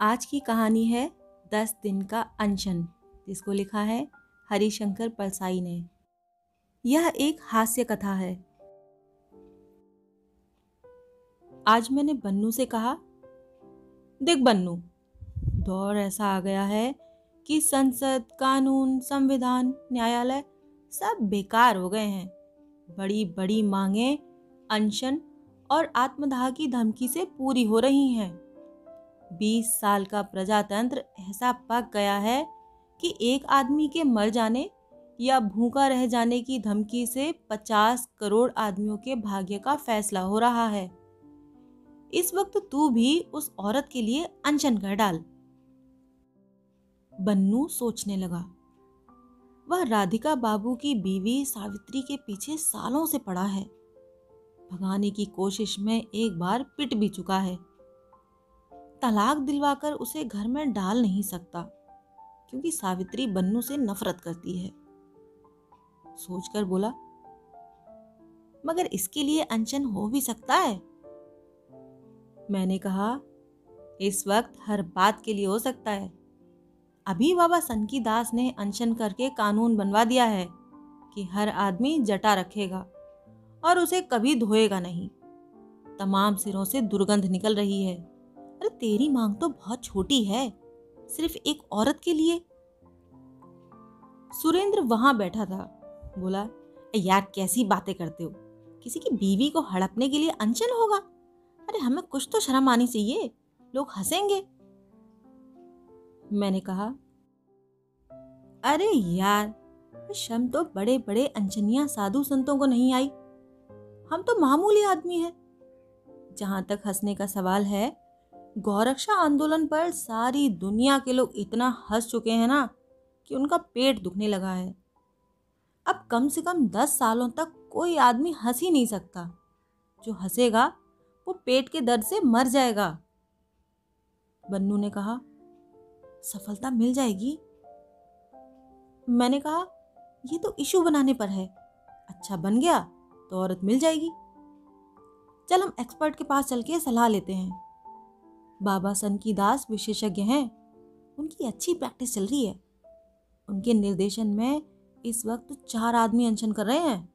आज की कहानी है दस दिन का अनशन। जिसको लिखा है हरिशंकर परसाई ने। यह एक हास्य कथा है। आज मैंने बन्नू से कहा, देख बन्नू, दौर ऐसा आ गया है कि संसद, कानून, संविधान, न्यायालय सब बेकार हो गए हैं। बड़ी बड़ी मांगे अनशन और आत्मदाह की धमकी से पूरी हो रही हैं। बीस साल का प्रजातंत्र ऐसा पक गया है कि एक आदमी के मर जाने या भूखा रह जाने की धमकी से पचास करोड़ आदमियों के भाग्य का फैसला हो रहा है। इस वक्त तू भी उस औरत के लिए अनशन कर डाल। बन्नू सोचने लगा। वह राधिका बाबू की बीवी सावित्री के पीछे सालों से पड़ा है। भगाने की कोशिश में एक बार पिट भी चुका है। तलाक दिलवाकर उसे घर में डाल नहीं सकता, क्योंकि सावित्री बन्नू से नफरत करती है। सोचकर बोला, मगर इसके लिए अनशन हो भी सकता है? मैंने कहा, इस वक्त हर बात के लिए हो सकता है। अभी बाबा सनकी दास ने अनशन करके कानून बनवा दिया है कि हर आदमी जटा रखेगा और उसे कभी धोएगा नहीं। तमाम सिरों से दुर्गंध निकल रही है। अरे तेरी मांग तो बहुत छोटी है, सिर्फ़ एक औरत के लिए। सुरेंद्र वहाँ बैठा था, बोला यार, कैसी बातें करते हो? किसी की बीवी को हड़पने के लिए अनशन होगा? अरे, हमें कुछ तो शर्म आनी चाहिए, लोग हंसेंगे। मैंने कहा, अरे यार, शर्म तो बड़े बड़े अनचनिया साधु संतों को नहीं आई। हम तो मामूली आदमी हैं। जहाँ तक हंसने का सवाल है गौरक्षा आंदोलन पर सारी दुनिया के लोग इतना हंस चुके हैं ना कि उनका पेट दुखने लगा है। अब कम से कम दस सालों तक कोई आदमी हंस ही नहीं सकता। जो हंसेगा, वो पेट के दर्द से मर जाएगा। बन्नू ने कहा, सफलता मिल जाएगी? मैंने कहा, ये तो इशू बनाने पर है। अच्छा बन गया तो औरत मिल जाएगी। चल हम एक्सपर्ट के पास चल के सलाह लेते हैं। बाबा सनकी दास विशेषज्ञ हैं। उनकी अच्छी प्रैक्टिस चल रही है। उनके निर्देशन में इस वक्त चार आदमी अनशन कर रहे हैं।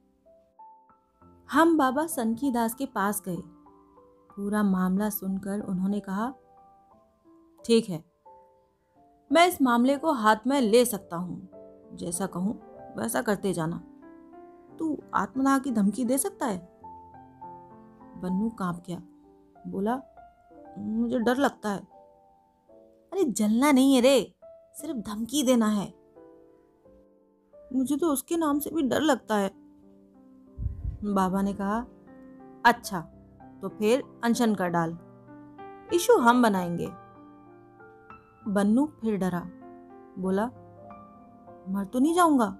हम बाबा सनकी दास के पास गए। पूरा मामला सुनकर उन्होंने कहा, ठीक है, मैं इस मामले को हाथ में ले सकता हूँ। जैसा कहूँ, वैसा करते जाना। तू आत्मदाह की धमकी दे सकता है? बन्नू काँप गया। बोला मुझे डर लगता है। अरे, जलना नहीं है रे, सिर्फ़ धमकी देना है। मुझे तो उसके नाम से भी डर लगता है। बाबा ने कहा अच्छा तो फिर अनशन कर डाल। इशू हम बनाएँगे। बन्नू फिर डरा, बोला, मर तो नहीं जाऊँगा?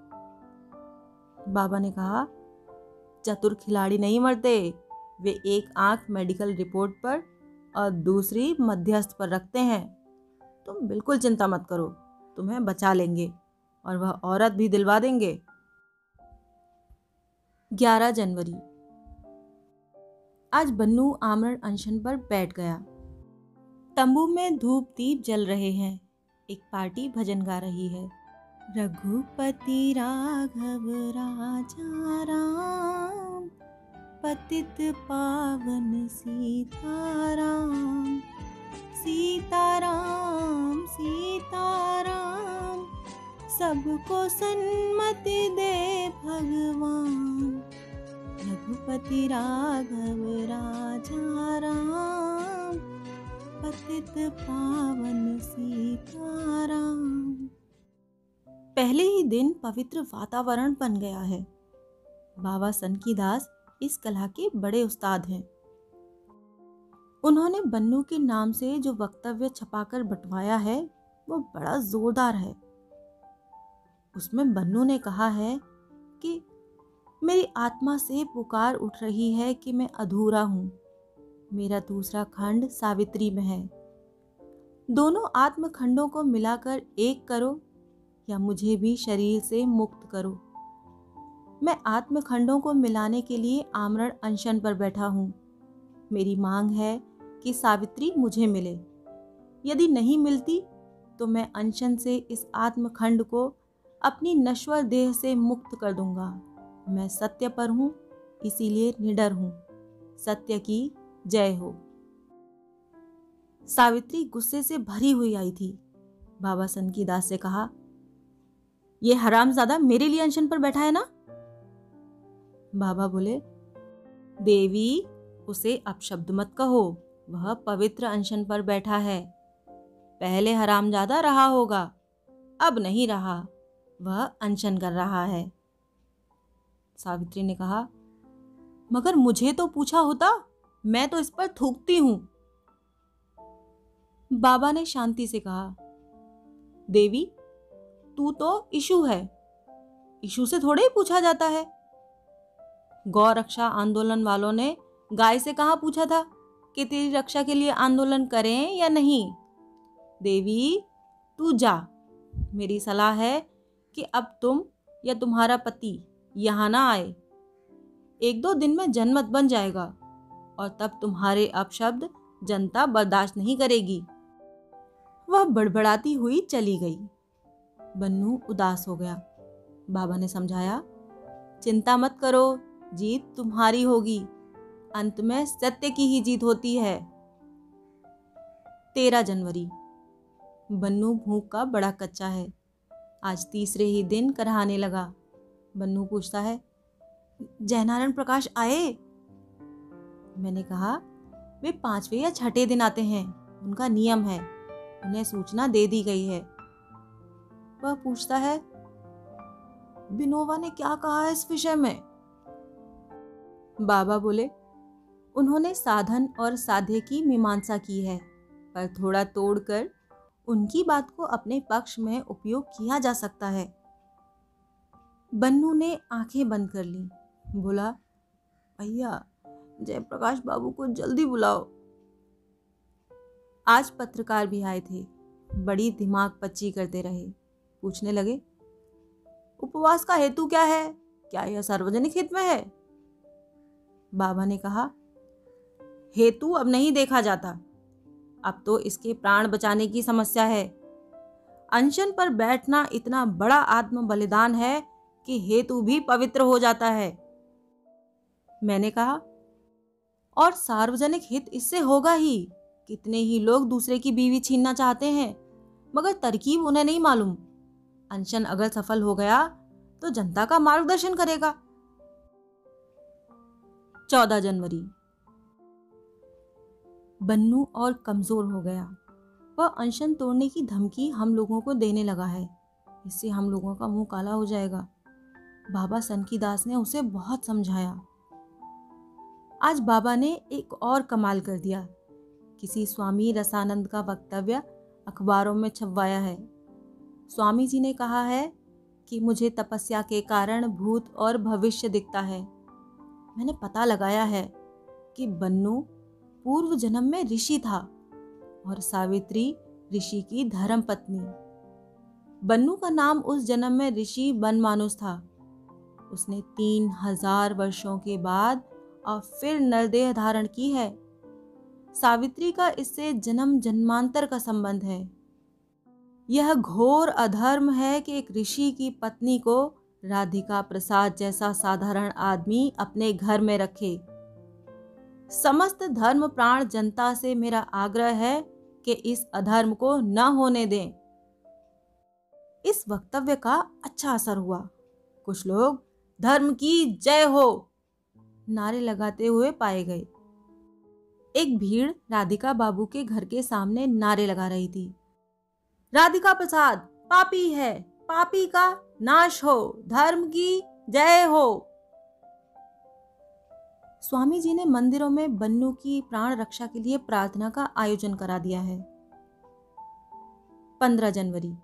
बाबा ने कहा, चतुर खिलाड़ी नहीं मरते, वे एक आँख मेडिकल रिपोर्ट पर और दूसरी मध्यस्थ पर रखते हैं। तुम बिल्कुल चिंता मत करो, तुम्हें बचा लेंगे और वह औरत भी दिलवा देंगे। 11 जनवरी। आज बन्नू आमरण अनशन पर बैठ गया। तंबू में धूप दीप जल रहे हैं। एक पार्टी भजन गा रही है। रघुपति राघव राजा राम। पतित पावन सीताराम सीताराम सीताराम, सबको सन्मति दे भगवान। रघुपति राघव राजा राम, पतित पावन सीताराम। पहले ही दिन पवित्र वातावरण बन गया है। बाबा सनकी दास इस कला के बड़े उस्ताद हैं। उन्होंने बन्नू के नाम से जो वक्तव्य छपाकर बंटवाया है, वो बड़ा जोरदार है। उसमें बन्नू ने कहा है कि, मेरी आत्मा से पुकार उठ रही है कि मैं अधूरा हूँ। मेरा दूसरा खंड सावित्री में है। दोनों आत्मखंडों को मिलाकर एक करो या मुझे भी शरीर से मुक्त करो। मैं आत्मखंडों को मिलाने के लिए आमरण अनशन पर बैठा हूँ। मेरी मांग है कि सावित्री मुझे मिले। यदि नहीं मिलती तो मैं अनशन से इस आत्मखंड को अपनी नश्वर देह से मुक्त कर दूँगा। मैं सत्य पर हूँ, इसीलिए निडर हूँ। सत्य की जय हो। सावित्री गुस्से से भरी हुई आई थी। बाबा सन की दास से कहा यह हरामजादा मेरे लिए अनशन पर बैठा है ना? बाबा बोले, देवी, उसे अपशब्द मत कहो, वह पवित्र अनशन पर बैठा है। पहले हरामजादा रहा होगा, अब नहीं रहा, वह अनशन कर रहा है। सावित्री ने कहा, मगर मुझे तो पूछा होता, मैं तो इस पर थूकती हूँ। बाबा ने शांति से कहा, देवी, तू तो इशू है। इशू से थोड़े ही पूछा जाता है। गौ रक्षा आंदोलन वालों ने गाय से कहा पूछा था कि तेरी रक्षा के लिए आंदोलन करें या नहीं? देवी, तू जा। मेरी सलाह है कि अब तुम या तुम्हारा पति यहाँ ना आए। एक दो दिन में जनमत बन जाएगा और तब तुम्हारे अपशब्द जनता बर्दाश्त नहीं करेगी। वह बड़बड़ाती हुई चली गई। बन्नू उदास हो गया। बाबा ने समझाया, चिंता मत करो जीत तुम्हारी होगी। अंत में सत्य की ही जीत होती है। तेरह जनवरी। बन्नू भूख का बड़ा कच्चा है। आज तीसरे ही दिन कराने लगा। बन्नू पूछता है, जयनारायण प्रकाश आए? मैंने कहा, वे पांचवे या छठे दिन आते हैं। उनका नियम है। उन्हें सूचना दे दी गई है। वह पूछता है, बिनोवा ने क्या कहा है इस विषय में? बाबा बोले, उन्होंने साधन और साध्य की मीमांसा की है, पर थोड़ा तोड़कर उनकी बात को अपने पक्ष में उपयोग किया जा सकता है। बन्नू ने आँखें बंद कर ली, बोला, भैया, जयप्रकाश बाबू को जल्दी बुलाओ। आज पत्रकार भी आए थे, बड़ी दिमाग पच्ची करते रहे, पूछने लगे, उपवास का हेतु क्या है? क्या यह सार्वजनिक हित में है? बाबा ने कहा, हेतु अब नहीं देखा जाता। अब तो इसके प्राण बचाने की समस्या है। अनशन पर बैठना इतना बड़ा आत्म बलिदान है कि हेतु भी पवित्र हो जाता है। मैंने कहा, और सार्वजनिक हित इससे होगा ही। कितने ही लोग दूसरे की बीवी छीनना चाहते हैं, मगर तरकीब उन्हें नहीं मालूम। अनशन अगर सफल हो गया तो जनता का मार्गदर्शन करेगा। चौदह जनवरी। बन्नू और कमज़ोर हो गया। वह अनशन तोड़ने की धमकी हम लोगों को देने लगा है। इससे हम लोगों का मुँह काला हो जाएगा। बाबा सनकी दास ने उसे बहुत समझाया। आज बाबा ने एक और कमाल कर दिया। किसी स्वामी रसानंद का वक्तव्य अखबारों में छपवाया है। स्वामी जी ने कहा है कि मुझे तपस्या के कारण भूत और भविष्य दिखता है। मैंने पता लगाया है कि बन्नू पूर्व जन्म में ऋषि था और सावित्री ऋषि की धर्म पत्नी बन्नू का नाम उस जन्म में ऋषि बन मानुस था। उसने तीन हज़ार वर्षों के बाद और फिर नरदेह धारण की है। सावित्री का इससे जन्म जन्मांतर का संबंध है। यह घोर अधर्म है कि एक ऋषि की पत्नी को राधिका प्रसाद जैसा साधारण आदमी अपने घर में रखे। समस्त धर्म प्राण जनता से मेरा आग्रह है कि इस अधर्म को न होने दें। इस वक्तव्य का अच्छा असर हुआ। कुछ लोग, धर्म की जय हो, नारे लगाते हुए पाए गए। एक भीड़ राधिका बाबू के घर के सामने नारे लगा रही थी। राधिका प्रसाद, पापी है, पापी का नाश हो। धर्म की जय हो। स्वामी जी ने मंदिरों में बन्नू की प्राण रक्षा के लिए प्रार्थना का आयोजन करा दिया है। पंद्रह जनवरी।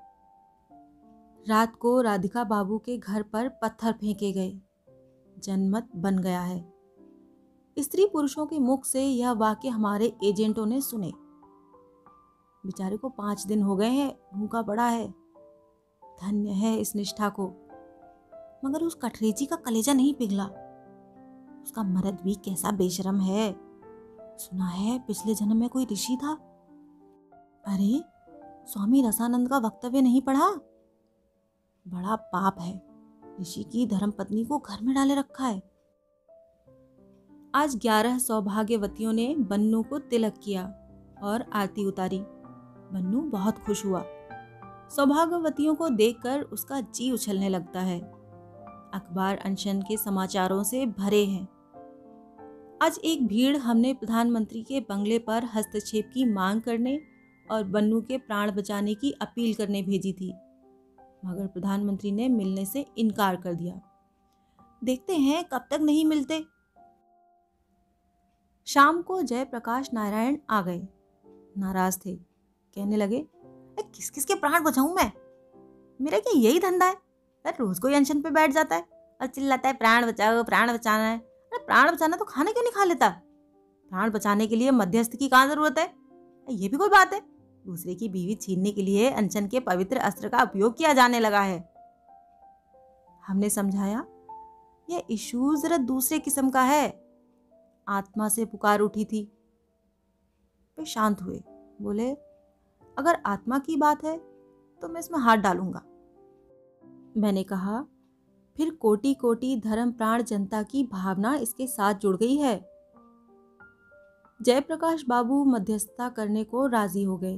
रात को राधिका बाबू के घर पर पत्थर फेंके गए। जनमत बन गया है। स्त्री पुरुषों के मुख से यह वाक्य हमारे एजेंटों ने सुने। बेचारे को पाँच दिन हो गए हैं, भूखा पड़ा है। धन्य है इस निष्ठा को। मगर उस कठरेजी का कलेजा नहीं पिघला। उसका मर्द भी कैसा बेशरम है। सुना है पिछले जन्म में कोई ऋषि था? अरे, स्वामी रसानंद का वक्तव्य नहीं पढ़ा? बड़ा पाप है। ऋषि की धर्मपत्नी को घर में डाले रखा है। आज ग्यारह सौभाग्यवतियों ने बन्नू को तिलक किया और आरती उतारी। बन्नू बहुत खुश हुआ। सौभाग्यवतियों को देखकर उसका जी उछलने लगता है। अखबार अनशन के समाचारों से भरे हैं। आज एक भीड़ हमने प्रधानमंत्री के बंगले पर हस्तक्षेप की मांग करने और बन्नू के प्राण बचाने की अपील करने भेजी थी, मगर प्रधानमंत्री ने मिलने से इनकार कर दिया। देखते हैं कब तक नहीं मिलते। शाम को जयप्रकाश नारायण आ गए। नाराज़ थे। कहने लगे किस किस के प्राण बचाऊं मैं? मेरा क्या यही धंधा है? रोज कोई अनशन पे बैठ जाता है और चिल्लाता है, प्राण बचाओ, प्राण बचाना है। अरे प्राण बचाना तो खाना क्यों नहीं खा लेता? प्राण बचाने के लिए मध्यस्थ की कहाँ ज़रूरत है? ये भी कोई बात है। दूसरे की बीवी छीनने के लिए अनशन के पवित्र अस्त्र का उपयोग किया जाने लगा है। हमने समझाया, यह इशू जरा दूसरे किस्म का है। आत्मा से पुकार उठी थी। वे शांत हुए, बोले अगर आत्मा की बात है तो मैं इसमें हाथ डालूँगा। मैंने कहा, फिर कोटि कोटि धर्म प्राण जनता की भावना इसके साथ जुड़ गई है। जयप्रकाश बाबू मध्यस्थता करने को राज़ी हो गए।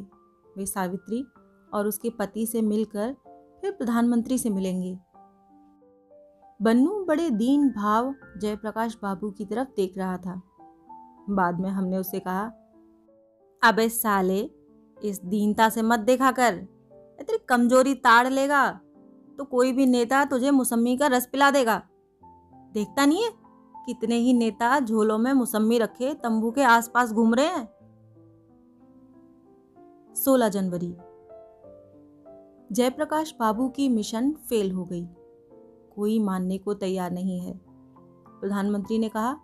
वे सावित्री और उसके पति से मिलकर फिर प्रधानमंत्री से मिलेंगे। बन्नू बड़े दीन भाव जयप्रकाश बाबू की तरफ़ देख रहा था। बाद में हमने उसे कहा, अबे साले इस दीनता से मत देखा कर तेरी कमज़ोरी ताड़ लेगा। तो कोई भी नेता तुझे मौसमी का रस पिला देगा। देखता नहीं है? कितने ही नेता झोलों में मौसमी रखे तंबू के आसपास घूम रहे हैं। 16 जनवरी। जयप्रकाश बाबू की मिशन फेल हो गई। कोई मानने को तैयार नहीं है। प्रधानमंत्री ने कहा,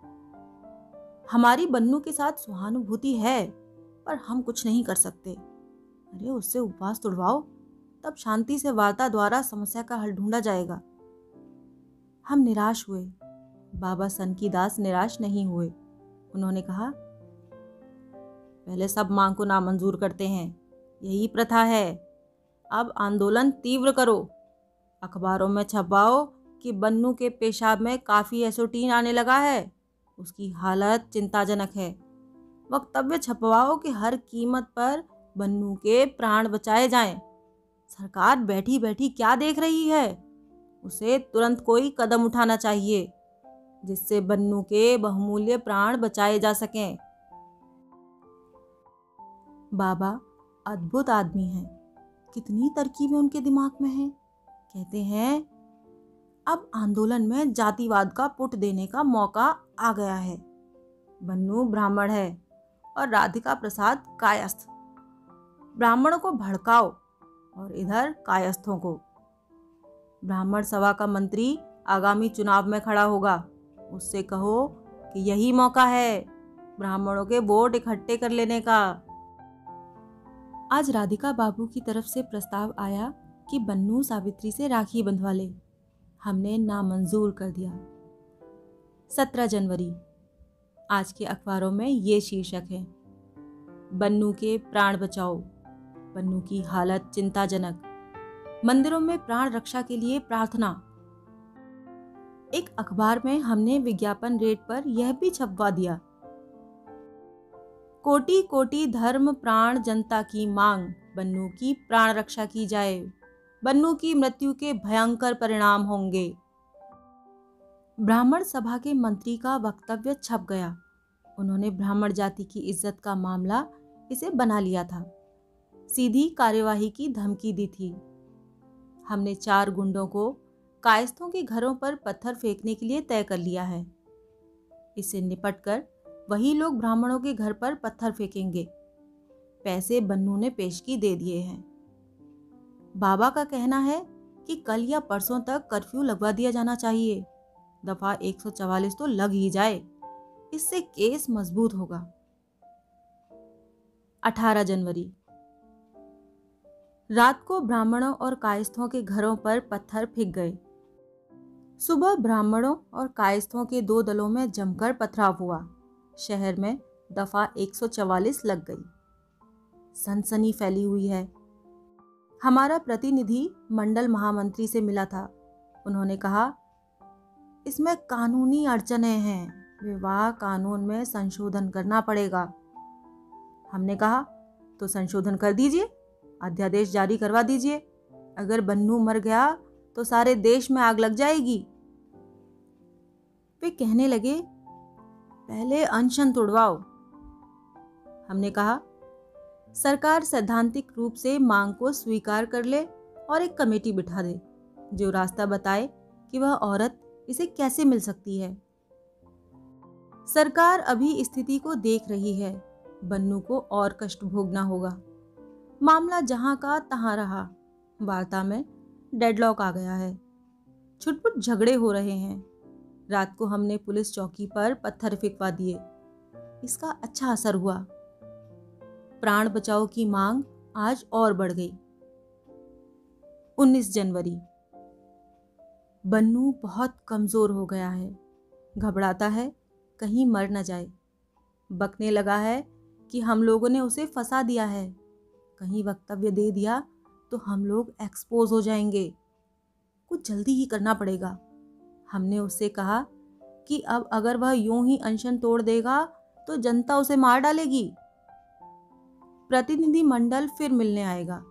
हमारी बन्नू के साथ सहानुभूति है, पर हम कुछ नहीं कर सकते। अरे, उससे उपवास तोड़वाओ। तब शांति से वार्ता द्वारा समस्या का हल ढूंढा जाएगा। हम निराश हुए। बाबा सन की दास निराश नहीं हुए। उन्होंने कहा, पहले सब मांग को नामंजूर करते हैं। यही प्रथा है। अब आंदोलन तीव्र करो। अखबारों में छपाओ कि बन्नू के पेशाब में काफ़ी एसोटीन आने लगा है। उसकी हालत चिंताजनक है। वक्तव्य छपवाओ कि हर कीमत पर बन्नू के प्राण बचाए जाएँ। सरकार बैठी बैठी क्या देख रही है? उसे तुरंत कोई कदम उठाना चाहिए, जिससे बन्नू के बहुमूल्य प्राण बचाए जा सकें। बाबा, अद्भुत आदमी हैं। कितनी तरकीबें उनके दिमाग में हैं। कहते हैं, अब आंदोलन में जातिवाद का पुट देने का मौका आ गया है। बन्नू ब्राह्मण है और राधिका प्रसाद कायस्थ। ब्राह्मणों को भड़काओ और इधर कायस्थों को। ब्राह्मण सभा का मंत्री आगामी चुनाव में खड़ा होगा। उससे कहो कि यही मौका है ब्राह्मणों के वोट इकट्ठे कर लेने का। आज राधिका बाबू की तरफ़ से प्रस्ताव आया कि बन्नू सावित्री से राखी बंधवा ले। हमने नामंजूर कर दिया। सत्रह जनवरी। आज के अखबारों में ये शीर्षक है, बन्नू के प्राण बचाओ। बन्नू की हालत चिंताजनक। मंदिरों में प्राण रक्षा के लिए प्रार्थना। एक अखबार में हमने विज्ञापन रेट पर यह भी छपवा दिया। कोटि कोटि धर्म, प्राण, जनता की मांग, बन्नू की प्राण रक्षा की जाए। बन्नू की मृत्यु के भयंकर परिणाम होंगे। ब्राह्मण सभा के मंत्री का वक्तव्य छप गया। उन्होंने ब्राह्मण जाति की इज़्ज़त का मामला इसे बना लिया था। सीधी कार्यवाही की धमकी दी थी। हमने चार गुंडों को कायस्थों के घरों पर पत्थर फेंकने के लिए तय कर लिया है। इससे निपटकर वही लोग ब्राह्मणों के घर पर पत्थर फेंकेंगे। पैसे बन्नू ने पेशगी दे दिए हैं। बाबा का कहना है कि कल या परसों तक कर्फ्यू लगवा दिया जाना चाहिए। दफ़ा 144 तो लग ही जाए। इससे केस मज़बूत होगा। 18 जनवरी रात को ब्राह्मणों और कायस्थों के घरों पर पत्थर फेंक गए। सुबह ब्राह्मणों और कायस्थों के दो दलों में जमकर पथराव हुआ। शहर में दफ़ा 144 लग गई। सनसनी फैली हुई है। हमारा प्रतिनिधि मंडल महामंत्री से मिला था। उन्होंने कहा, इसमें कानूनी अड़चने हैं। विवाह कानून में संशोधन करना पड़ेगा। हमने कहा तो संशोधन कर दीजिए। अध्यादेश जारी करवा दीजिए। अगर बन्नू मर गया तो सारे देश में आग लग जाएगी। वे कहने लगे, पहले अनशन तोड़वाओ। हमने कहा, सरकार सैद्धांतिक रूप से मांग को स्वीकार कर ले और एक कमेटी बिठा दे, जो रास्ता बताए कि वह औरत इसे कैसे मिल सकती है। सरकार अभी स्थिति को देख रही है। बन्नू को और कष्ट भोगना होगा। मामला जहाँ का, तहां रहा। वार्ता में डेडलॉक आ गया है। छुटपुट झगड़े हो रहे हैं। रात को हमने पुलिस चौकी पर पत्थर फेंकवा दिए। इसका अच्छा असर हुआ। प्राण बचाओ की मांग आज और बढ़ गई। 19 जनवरी। बन्नू बहुत कमज़ोर हो गया है। घबराता है, कहीं मर न जाए। बकने लगा है कि हम लोगों ने उसे फंसा दिया है। कहीं वक्तव्य दे दिया तो हम लोग एक्सपोज हो जाएँगे। कुछ जल्दी ही करना पड़ेगा। हमने उससे कहा कि अब अगर वह यूँ ही अनशन तोड़ देगा तो जनता उसे मार डालेगी। प्रतिनिधि मंडल फिर मिलने आएगा।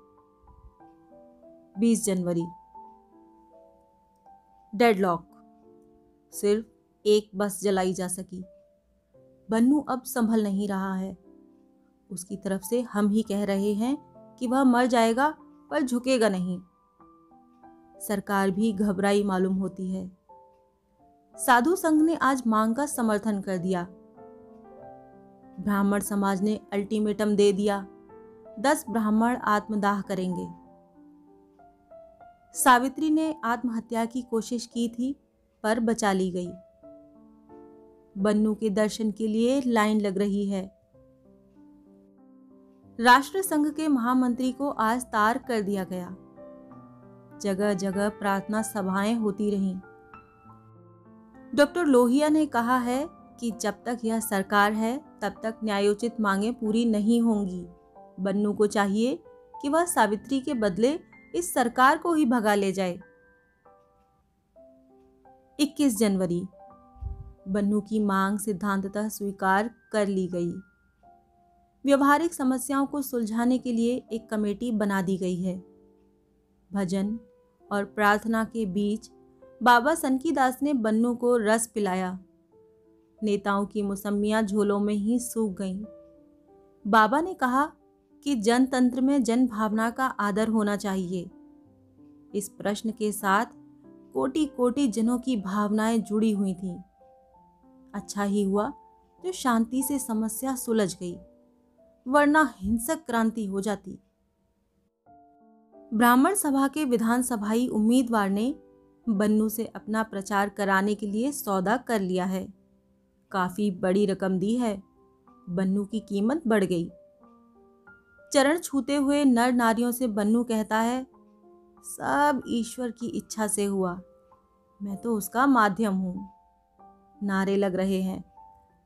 20 जनवरी। डेडलॉक। सिर्फ़ एक बस जलाई जा सकी। बन्नू अब संभल नहीं रहा है। उसकी तरफ़ से हम ही कह रहे हैं कि वह मर जाएगा, पर झुकेगा नहीं। सरकार भी घबराई मालूम होती है। साधु संघ ने आज मांग का समर्थन कर दिया। ब्राह्मण समाज ने अल्टीमेटम दे दिया। दस ब्राह्मण आत्मदाह करेंगे। सावित्री ने आत्महत्या की कोशिश की थी, पर बचा ली गई। बन्नू के दर्शन के लिए लाइन लग रही है। राष्ट्र संघ के महामंत्री को आज तार कर दिया गया। जगह जगह प्रार्थना सभाएँ होती रहीं। डॉक्टर लोहिया ने कहा है कि जब तक यह सरकार है, तब तक न्यायोचित मांगे पूरी नहीं होंगी। बन्नू को चाहिए कि वह सावित्री के बदले इस सरकार को ही भगा ले जाए। 21 जनवरी। बन्नू की मांग सिद्धांततः स्वीकार कर ली गई। व्यवहारिक समस्याओं को सुलझाने के लिए एक कमेटी बना दी गई है भजन और प्रार्थना के बीच बाबा सनकीदास ने बन्नू को रस पिलाया नेताओं की मुसम्मियाँ झोलों में ही सूख गईं। बाबा ने कहा कि जनतंत्र में जन भावना का आदर होना चाहिए इस प्रश्न के साथ कोटि कोटि जनों की भावनाएँ जुड़ी हुई थीं। अच्छा ही हुआ जो शांति से समस्या सुलझ गई वरना हिंसक क्रांति हो जाती। ब्राह्मण सभा के विधानसभाई उम्मीदवार ने बन्नू से अपना प्रचार कराने के लिए सौदा कर लिया है। काफ़ी बड़ी रकम दी है। बन्नू की कीमत बढ़ गई। चरण छूते हुए नर नारियों से बन्नू कहता है, सब ईश्वर की इच्छा से हुआ। मैं तो उसका माध्यम हूँ। नारे लग रहे हैं।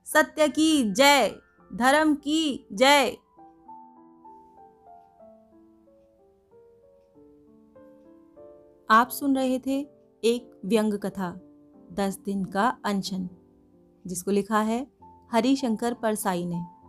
सत्य की जय! धर्म की जय। आप सुन रहे थे एक व्यंग कथा, दस दिन का अनशन, जिसको लिखा है हरिशंकर परसाई ने।